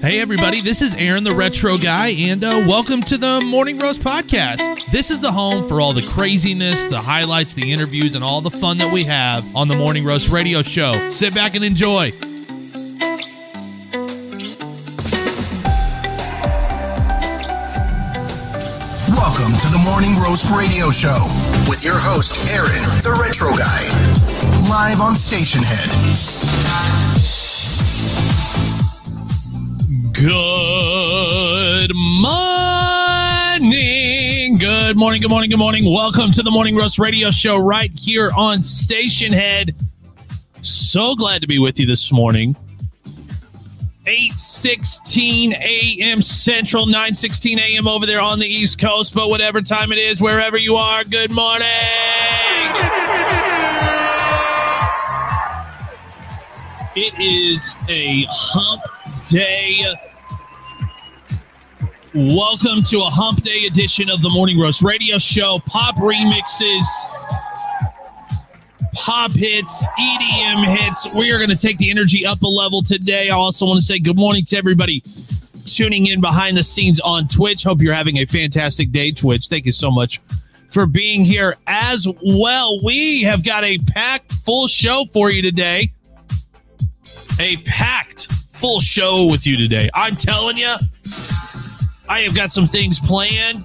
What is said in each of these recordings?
Hey, everybody, this is Aaron, the retro guy, and uh, welcome to the Morning Roast Podcast. This is the home for all the craziness, the highlights, the interviews, and all the fun that we have on the Morning Roast Radio Show. Sit back and enjoy. Welcome to the Morning Roast Radio Show with your host, Aaron, the retro guy, live on Stationhead. Good morning. Good morning. Good morning. Good morning. Welcome to the Morning Roast Radio Show right here on Stationhead. So glad to be with you this morning. 8:16 a.m. Central, 9:16 a.m. over there on the East Coast, but whatever time it is, wherever you are, good morning. It is a hump day. Welcome to a hump day edition of the Morning Roast Radio Show. Pop remixes, pop hits, EDM hits. We are going to take the energy up a level today. I also want to say good morning to everybody tuning in behind the scenes on Twitch. Hope you're having a fantastic day, Twitch. Thank you so much for being here as well. We have got a packed full show for you today. A packed full show with you today. I'm telling you, I have got some things planned.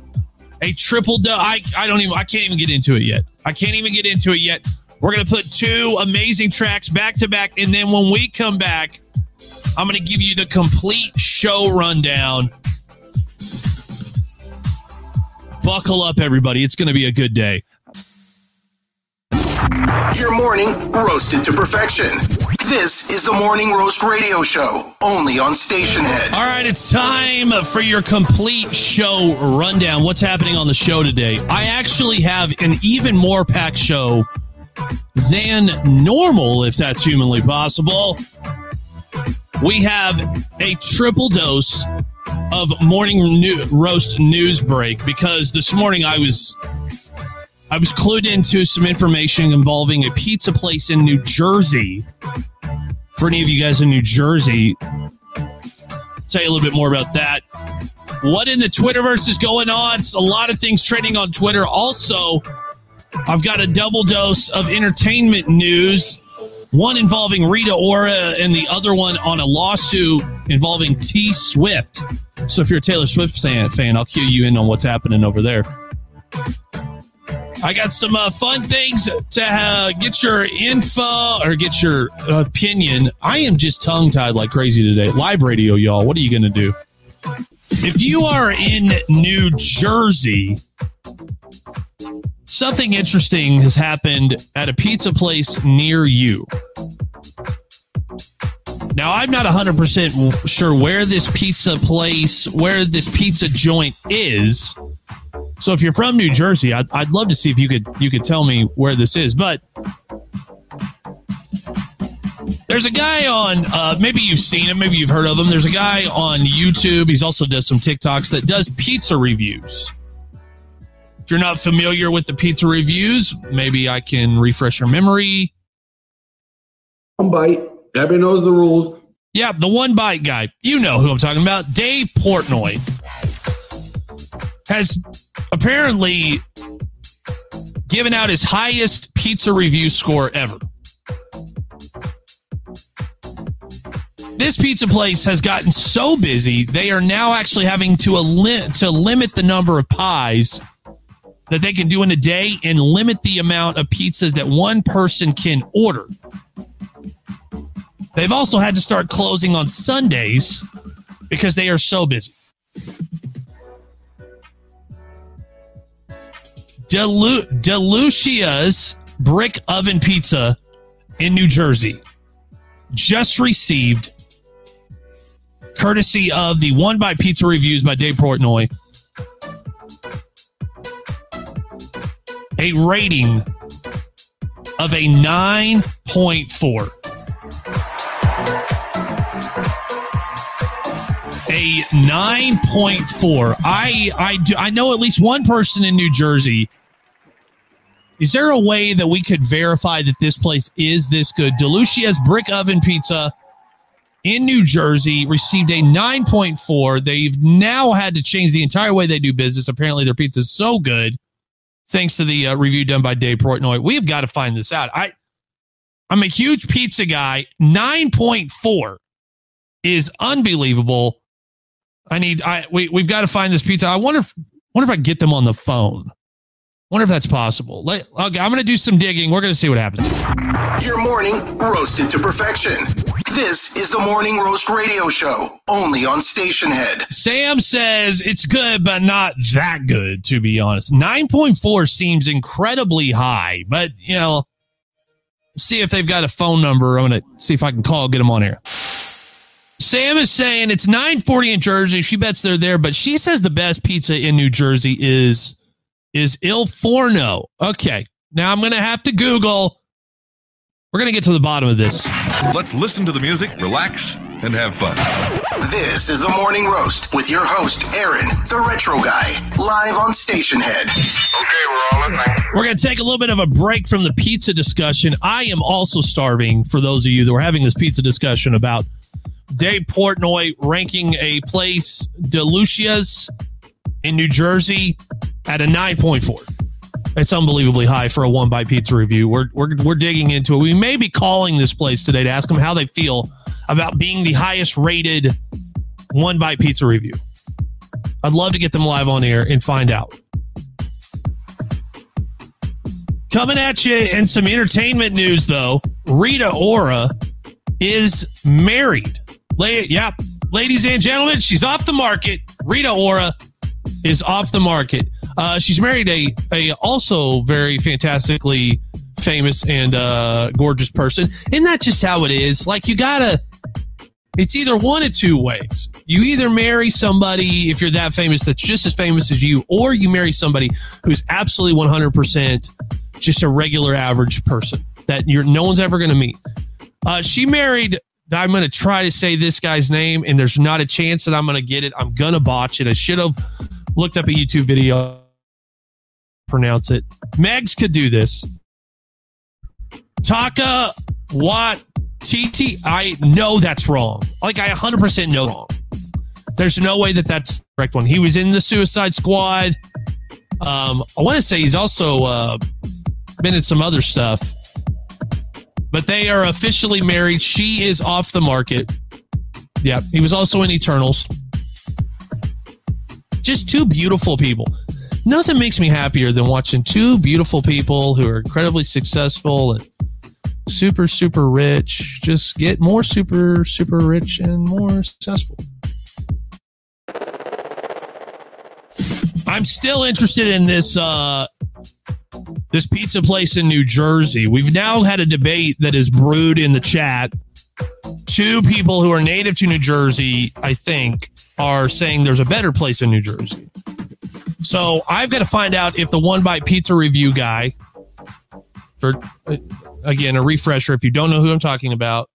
A triple do- I I don't even I can't even get into it yet. I can't even get into it yet. We're gonna put two amazing tracks back to back, and then when we come back, I'm gonna give you the complete show rundown. Buckle up, everybody. It's gonna be a good day. Your morning roasted to perfection. This is the Morning Roast Radio Show, only on Stationhead. All right, it's time for your complete show rundown. What's happening on the show today? I actually have an even more packed show than normal, if that's humanly possible. We have a triple dose of morning new- roast news break because this morning I was I was clued into some information involving a pizza place in New Jersey. For any of you guys in New Jersey, tell you a little bit more about that. What in the Twitterverse is going on? It's a lot of things trending on Twitter. Also, I've got a double dose of entertainment news. One involving Rita Ora and the other one on a lawsuit involving T Swift. So if you're a Taylor Swift fan, fan I'll cue you in on what's happening over there. I got some uh, fun things to uh, get your info or get your opinion. I am just tongue tied like crazy today. Live radio, y'all. What are you going to do? If you are in New Jersey, something interesting has happened at a pizza place near you. Now, I'm not 100% sure where this pizza place, where this pizza joint is. So if you're from New Jersey, I'd, I'd love to see if you could you could tell me where this is. But there's a guy on uh, maybe you've seen him, maybe you've heard of him. There's a guy on YouTube. He's also does some TikToks that does pizza reviews. If you're not familiar with the pizza reviews, maybe I can refresh your memory. One bite. Everybody knows the rules. Yeah, the one bite guy. You know who I'm talking about. Dave Portnoy has apparently given out his highest pizza review score ever. This pizza place has gotten so busy, they are now actually having to, to limit the number of pies that they can do in a day and limit the amount of pizzas that one person can order. They've also had to start closing on Sundays because they are so busy. Delu- Delucia's Brick Oven Pizza in New Jersey just received, courtesy of the One Bite Pizza Reviews by Dave Portnoy, a rating of a 9.4. A 9.4. I I do I know at least one person in New Jersey. Is there a way that we could verify that this place is this good? Delucia's Brick Oven Pizza in New Jersey received a 9.4. They've now had to change the entire way they do business. Apparently, their pizza is so good, thanks to the uh, review done by Dave Portnoy. We've got to find this out. I, I'm a huge pizza guy. 9.4 is unbelievable. I need. I we we've got to find this pizza. I wonder if wonder if I get them on the phone. Wonder if that's possible. Let, okay, I'm going to do some digging. We're going to see what happens. Your morning roasted to perfection. This is the Morning Roast Radio Show, only on Stationhead. Sam says it's good, but not that good, to be honest. 9.4 seems incredibly high, but, you know, see if they've got a phone number. I'm going to see if I can call, get them on air. Sam is saying it's 940 in Jersey. She bets they're there, but she says the best pizza in New Jersey is is Il Forno. Okay. Now I'm going to have to Google. We're going to get to the bottom of this. Let's listen to the music, relax, and have fun. This is the Morning Roast with your host, Aaron, the Retro Guy, live on Stationhead. Okay, we're all listening. We're going to take a little bit of a break from the pizza discussion. I am also starving for those of you that were having this pizza discussion about Dave Portnoy ranking a place, DeLucia's in New Jersey, at a 9.4. It's unbelievably high for a one bite pizza review. We're, we're, we're digging into it. We may be calling this place today to ask them how they feel about being the highest rated one bite pizza review. I'd love to get them live on air and find out. Coming at you in some entertainment news, though, Rita Ora is married. Lay, yep, ladies and gentlemen, she's off the market. Rita Ora is off the market. Uh, she's married a a also very fantastically famous and uh, gorgeous person. and that's just how it is? Like you gotta. It's either one of two ways. You either marry somebody if you're that famous that's just as famous as you, or you marry somebody who's absolutely 100 percent just a regular average person that you're no one's ever going to meet. Uh, she married. I'm going to try to say this guy's name, and there's not a chance that I'm going to get it. I'm going to botch it. I should have looked up a YouTube video pronounce it. Megs could do this. Taka Wat TT. I know that's wrong. Like I 100% know wrong. There's no way that that's the correct one. He was in the Suicide Squad. Um, I want to say he's also uh, been in some other stuff. But they are officially married. She is off the market. Yeah, he was also in Eternals. Just two beautiful people nothing makes me happier than watching two beautiful people who are incredibly successful and super, super rich just get more super, super rich and more successful. I'm still interested in this uh, this pizza place in New Jersey. We've now had a debate that is brewed in the chat. Two people who are native to New Jersey, I think, are saying there's a better place in New Jersey. So I've got to find out if the one bite pizza review guy, for uh, again a refresher, if you don't know who I'm talking about,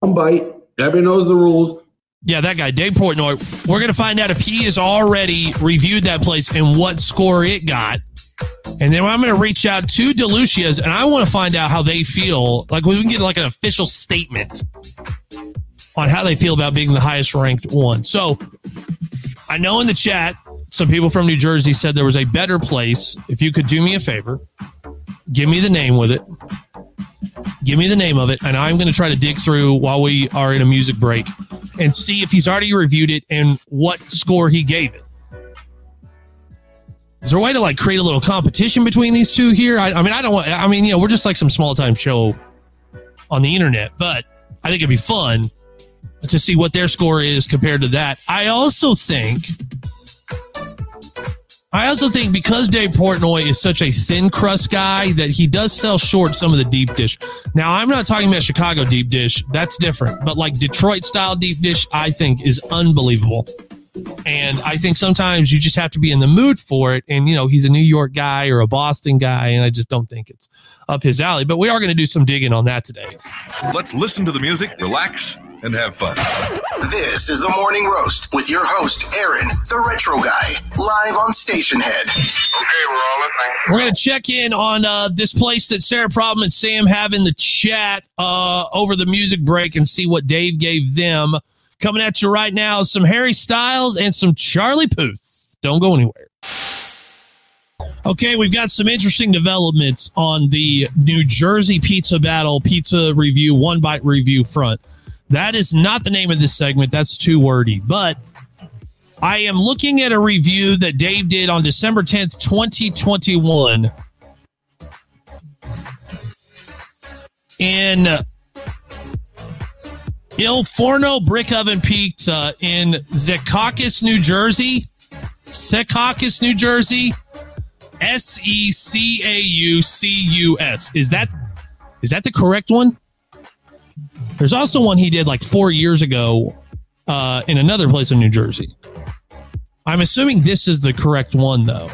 one bite. Everybody knows the rules. Yeah, that guy, Dave Portnoy. We're going to find out if he has already reviewed that place and what score it got. And then I'm going to reach out to DeLucia's and I want to find out how they feel. Like we can get like an official statement on how they feel about being the highest ranked one. So I know in the chat some people from New Jersey said there was a better place. If you could do me a favor, give me the name with it. Give me the name of it, and I'm going to try to dig through while we are in a music break and see if he's already reviewed it and what score he gave it. Is there a way to like create a little competition between these two here? I, I mean, I don't want. I mean, you know, we're just like some small time show on the internet, but I think it'd be fun to see what their score is compared to that. I also think I also think because Dave Portnoy is such a thin crust guy that he does sell short some of the deep dish. Now, I'm not talking about Chicago deep dish. That's different. But like Detroit style deep dish, I think is unbelievable. And I think sometimes you just have to be in the mood for it. And, you know, he's a New York guy or a Boston guy. And I just don't think it's up his alley. But we are going to do some digging on that today. Let's listen to the music, relax, and have fun. This is the Morning Roast with your host, Aaron, the Retro Guy, live on Stationhead. Okay, we're all listening. We're going to check in on uh, this place that Sarah Problem and Sam have in the chat uh, over the music break and see what Dave gave them. Coming at you right now, some Harry Styles and some Charlie Puth. Don't go anywhere. Okay, we've got some interesting developments on the New Jersey Pizza Battle Pizza Review, One Bite Review front. That is not the name of this segment. That's too wordy. But I am looking at a review that Dave did on December 10th, 2021. In Il Forno Brick Oven Pizza in Secaucus, New Jersey. Secaucus, New Jersey. S E C A U C U S. Is that is that the correct one? There's also one he did like four years ago uh, in another place in New Jersey. I'm assuming this is the correct one though.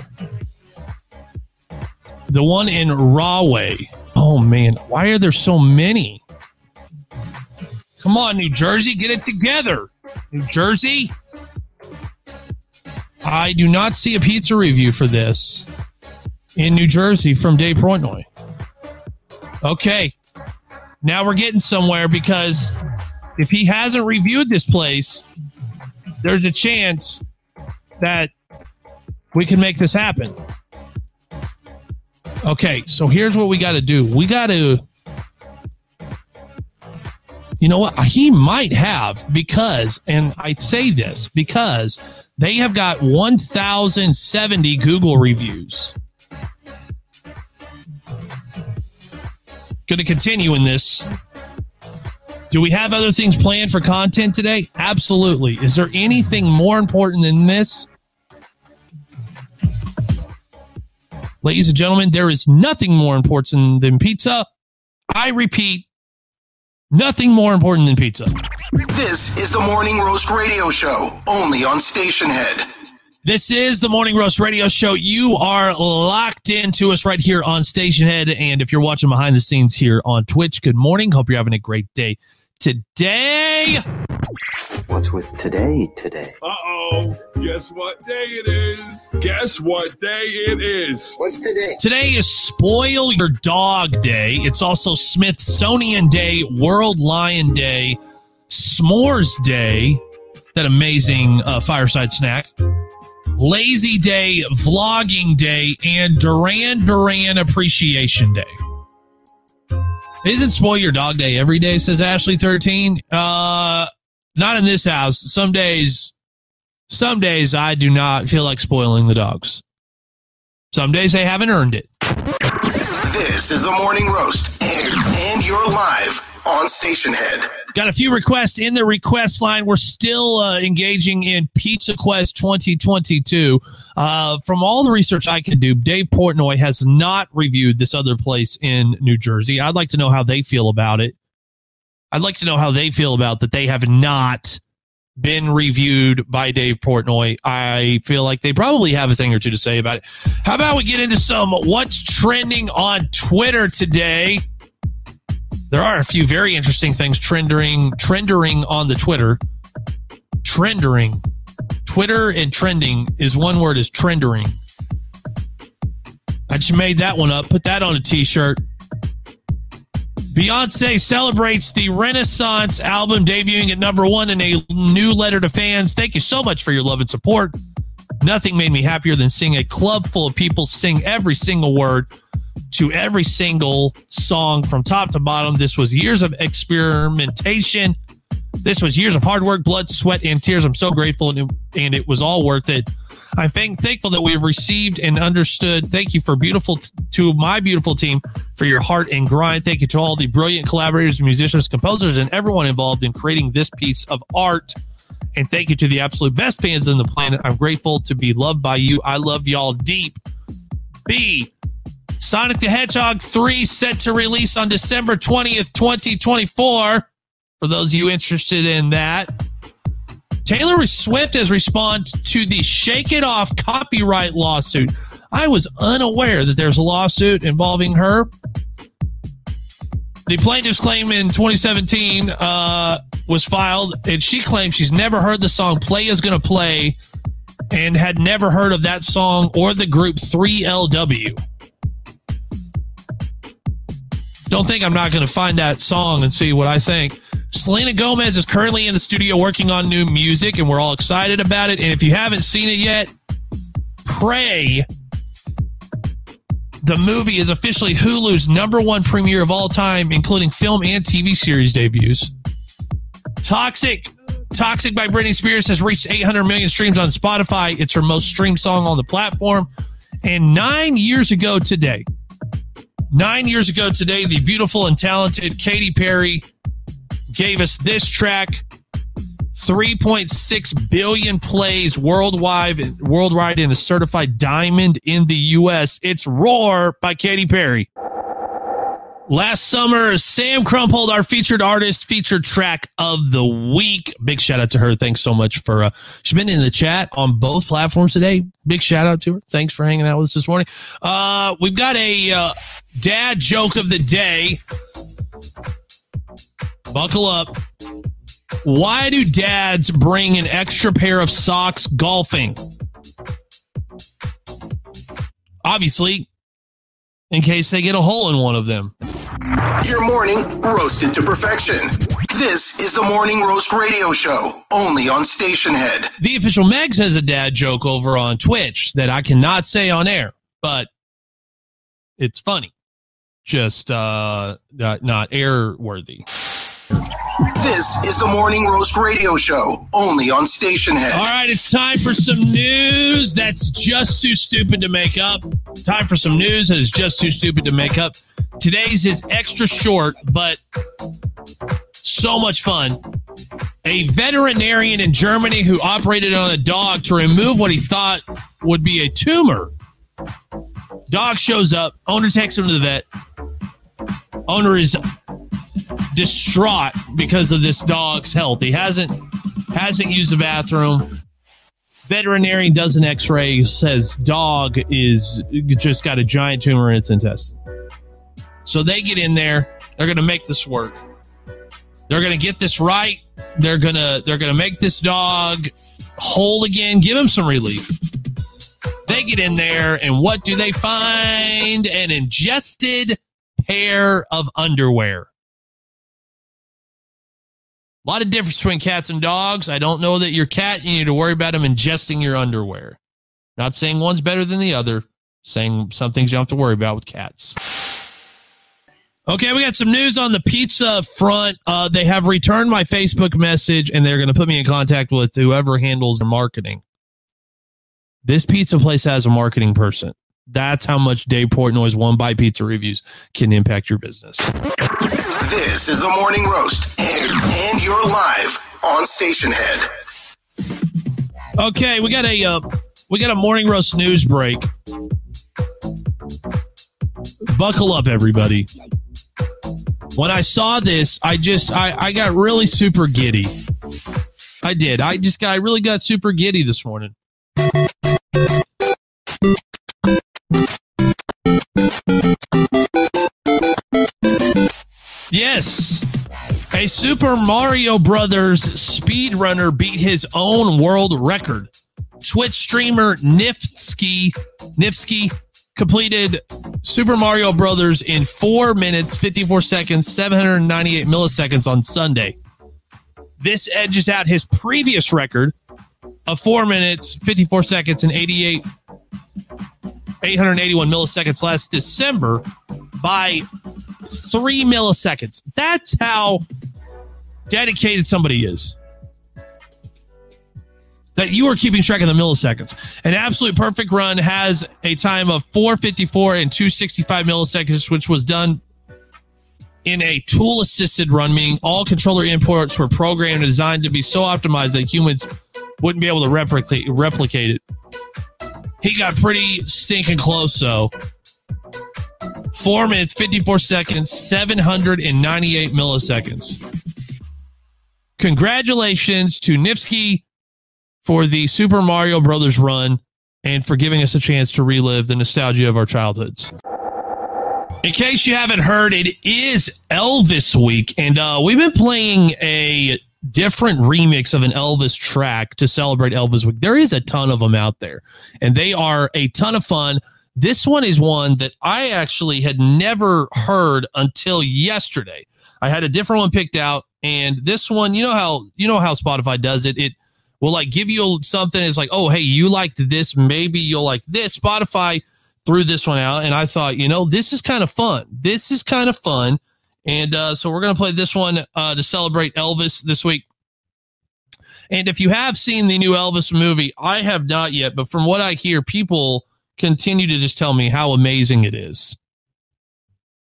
The one in Rahway. Oh man, why are there so many? Come on, New Jersey, get it together. New Jersey. I do not see a pizza review for this in New Jersey from Dave Portnoy. Okay. Now we're getting somewhere because if he hasn't reviewed this place, there's a chance that we can make this happen. Okay, so here's what we got to do. We got to, you know what? He might have because, and I say this because they have got 1,070 Google reviews. Going to continue in this. Do we have other things planned for content today? Absolutely. Is there anything more important than this? Ladies and gentlemen, there is nothing more important than pizza. I repeat, nothing more important than pizza. This is the Morning Roast Radio Show, only on Stationhead. This is the Morning Roast Radio Show. You are locked into us right here on Stationhead. And if you're watching behind the scenes here on Twitch, good morning. Hope you're having a great day. Today, What's with today today? Uh oh. Guess what day it is? Guess what day it is? What's today? today is Spoil Your Dog Day. It's also Smithsonian Day, World Lion Day, S'mores Day, that amazing uh, fireside snack. Lazy Day, Vlogging Day, and Duran Duran Appreciation Day. Isn't Spoil Your Dog Day every day, says Ashley13? Uh, not in this house. Some days, some days I do not feel like spoiling the dogs. Some days they haven't earned it. This is the Morning Roast, and, and you're live on Stationhead. Got a few requests in the request line. We're still uh, engaging in Pizza Quest 2022. Uh, from all the research I could do, Dave Portnoy has not reviewed this other place in New Jersey. I'd like to know how they feel about it. I'd like to know how they feel about that they have not been reviewed by Dave Portnoy. I feel like they probably have a thing or two to say about it. How about we get into some what's trending on Twitter today? There are a few very interesting things trending trending on the Twitter. Trending. Twitter and trending is one word is trending. I just made that one up. Put that on a t-shirt. Beyonce celebrates the Renaissance album debuting at number one in a new letter to fans. Thank you so much for your love and support. Nothing made me happier than seeing a club full of people sing every single word to every single song from top to bottom. This was years of experimentation. This was years of hard work, blood, sweat, and tears. I'm so grateful, and it, and it was all worth it. I'm thank- thankful that we have received and understood. Thank you for beautiful t- to my beautiful team for your heart and grind. Thank you to all the brilliant collaborators, musicians, composers, and everyone involved in creating this piece of art. And thank you to the absolute best fans on the planet. I'm grateful to be loved by you. I love y'all deep. B. Sonic the Hedgehog 3 set to release on December 20th, 2024. For those of you interested in that, Taylor Swift has responded to the Shake It Off copyright lawsuit. I was unaware that there's a lawsuit involving her. The plaintiffs claim in 2017 uh, was filed, and she claims she's never heard the song Play is Gonna Play and had never heard of that song or the group 3LW. Don't think I'm not going to find that song and see what I think. Selena Gomez is currently in the studio working on new music, and we're all excited about it. And if you haven't seen it yet, pray. The movie is officially Hulu's number one premiere of all time, including film and TV series debuts. Toxic. Toxic by Britney Spears has reached 800 million streams on Spotify. It's her most streamed song on the platform. And nine years ago today, nine years ago today, the beautiful and talented Katy Perry gave us this track 3.6 billion plays worldwide worldwide and a certified diamond in the US. It's Roar by Katy Perry. Last summer, Sam Crumpold, our featured artist, featured track of the week. Big shout out to her. Thanks so much for, uh, she's been in the chat on both platforms today. Big shout out to her. Thanks for hanging out with us this morning. Uh, we've got a, uh, dad joke of the day. Buckle up. Why do dads bring an extra pair of socks golfing? Obviously, in case they get a hole in one of them. Your morning roasted to perfection. This is the Morning Roast Radio Show, only on Stationhead. The official Megs has a dad joke over on Twitch that I cannot say on air, but it's funny. Just uh not, not airworthy. This is the Morning Roast Radio Show, only on Stationhead. All right, it's time for some news that's just too stupid to make up. Time for some news that is just too stupid to make up. Today's is extra short, but so much fun. A veterinarian in Germany who operated on a dog to remove what he thought would be a tumor. Dog shows up, owner takes him to the vet. Owner is distraught because of this dog's health. He hasn't hasn't used the bathroom. Veterinarian does an X-ray, says dog is just got a giant tumor in its intestine. So they get in there. They're going to make this work. They're going to get this right. They're going to they're going to make this dog whole again. Give him some relief. They get in there, and what do they find? An ingested pair of underwear. A lot of difference between cats and dogs. I don't know that your cat, you need to worry about him ingesting your underwear. Not saying one's better than the other, saying some things you don't have to worry about with cats. Okay, we got some news on the pizza front. Uh, they have returned my Facebook message and they're going to put me in contact with whoever handles the marketing. This pizza place has a marketing person. That's how much Dave Portnoy's One Bite Pizza reviews can impact your business. This is the Morning Roast, and, and you're live on Stationhead. Okay, we got a uh, we got a morning roast news break. Buckle up, everybody. When I saw this, I just I, I got really super giddy. I did. I just got I really got super giddy this morning. A Super Mario Brothers speedrunner beat his own world record. Twitch streamer Niftski Niftski completed Super Mario Brothers in 4 minutes 54 seconds 798 milliseconds on Sunday. This edges out his previous record of 4 minutes 54 seconds and 88 881 milliseconds last December by three milliseconds. That's how dedicated somebody is. That you are keeping track of the milliseconds. An absolute perfect run has a time of 454 and 265 milliseconds, which was done in a tool assisted run, meaning all controller imports were programmed and designed to be so optimized that humans wouldn't be able to replicate replicate it. He got pretty stinking close, though. Four minutes, 54 seconds, 798 milliseconds. Congratulations to Niftski for the Super Mario Brothers run and for giving us a chance to relive the nostalgia of our childhoods. In case you haven't heard, it is Elvis week, and uh, we've been playing a different remix of an Elvis track to celebrate Elvis Week. There is a ton of them out there, and they are a ton of fun. This one is one that I actually had never heard until yesterday. I had a different one picked out, and this one, you know how you know how Spotify does it. It will like give you something. It's like, oh, hey, you liked this, maybe you'll like this. Spotify threw this one out, and I thought, you know, this is kind of fun. This is kind of fun, and uh, so we're gonna play this one uh, to celebrate Elvis this week. And if you have seen the new Elvis movie, I have not yet, but from what I hear, people continue to just tell me how amazing it is.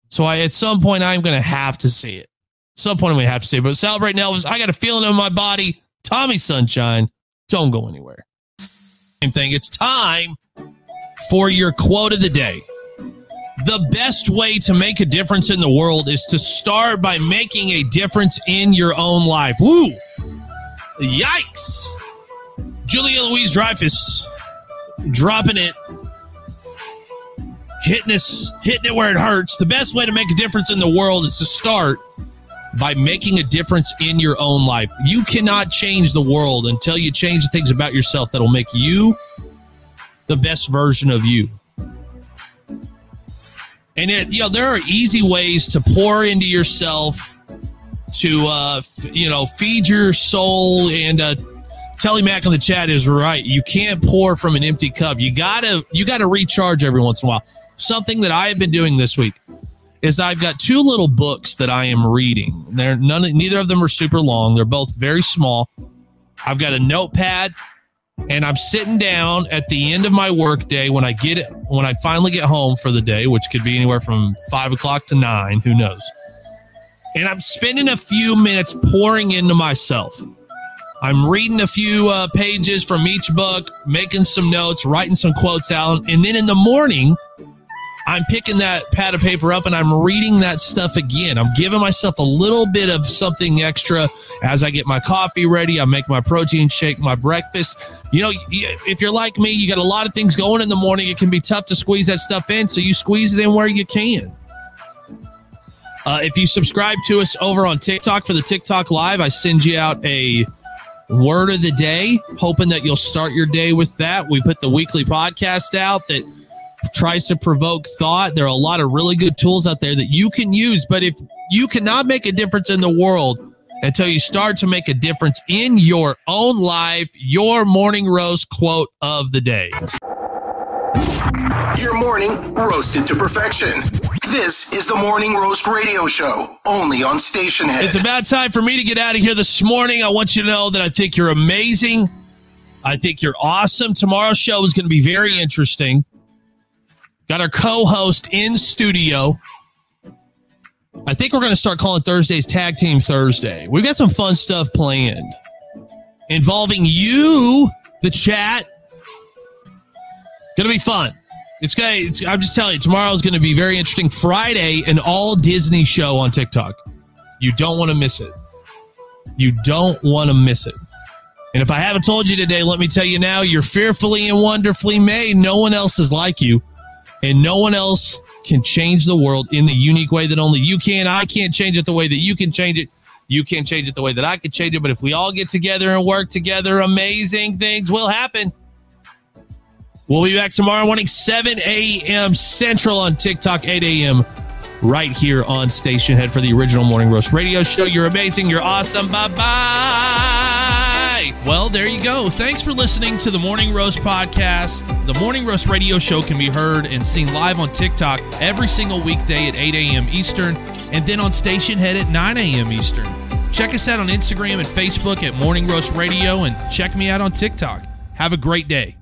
So I, at some point, I'm going to have to see it. At Some point, I'm going to have to see it. But celebrating Elvis, I got a feeling in my body. Tommy Sunshine, don't go anywhere. Same thing. It's time for your quote of the day. The best way to make a difference in the world is to start by making a difference in your own life. Woo! Yikes! Julia Louise Dreyfus dropping it hitting us, hitting it where it hurts. The best way to make a difference in the world is to start by making a difference in your own life. You cannot change the world until you change the things about yourself that'll make you the best version of you. And it, you know, there are easy ways to pour into yourself, to uh, f- you know, feed your soul. And uh, Telly Mac in the chat is right. You can't pour from an empty cup. You gotta, you gotta recharge every once in a while something that I have been doing this week is I've got two little books that I am reading. They're none, neither of them are super long. They're both very small. I've got a notepad, and I'm sitting down at the end of my workday when I get when I finally get home for the day, which could be anywhere from five o'clock to nine. Who knows? And I'm spending a few minutes pouring into myself. I'm reading a few uh, pages from each book, making some notes, writing some quotes out, and then in the morning. I'm picking that pad of paper up and I'm reading that stuff again. I'm giving myself a little bit of something extra as I get my coffee ready. I make my protein shake, my breakfast. You know, if you're like me, you got a lot of things going in the morning. It can be tough to squeeze that stuff in, so you squeeze it in where you can. Uh, if you subscribe to us over on TikTok for the TikTok Live, I send you out a word of the day, hoping that you'll start your day with that. We put the weekly podcast out that tries to provoke thought. There are a lot of really good tools out there that you can use. But if you cannot make a difference in the world until you start to make a difference in your own life, your morning roast quote of the day. Your morning roasted to perfection. This is the Morning Roast Radio Show, only on Stationhead. It's about time for me to get out of here this morning. I want you to know that I think you're amazing. I think you're awesome. Tomorrow's show is going to be very interesting. Got our co host in studio. I think we're going to start calling Thursdays Tag Team Thursday. We've got some fun stuff planned involving you, the chat. Going to be fun. It's going to, I'm just telling you, tomorrow's going to be very interesting. Friday, an all Disney show on TikTok. You don't want to miss it. You don't want to miss it. And if I haven't told you today, let me tell you now, you're fearfully and wonderfully made. No one else is like you and no one else can change the world in the unique way that only you can. I can't change it the way that you can change it. You can't change it the way that I can change it. But if we all get together and work together, amazing things will happen. We'll be back tomorrow morning, 7 a.m. Central on TikTok, 8 a.m. right here on Stationhead for the original Morning Roast Radio Show. You're amazing. You're awesome. Bye bye. Well, there you go. Thanks for listening to the Morning Roast podcast. The Morning Roast radio show can be heard and seen live on TikTok every single weekday at 8 a.m. Eastern and then on Stationhead at 9 a.m. Eastern. Check us out on Instagram and Facebook at Morning Roast Radio and check me out on TikTok. Have a great day.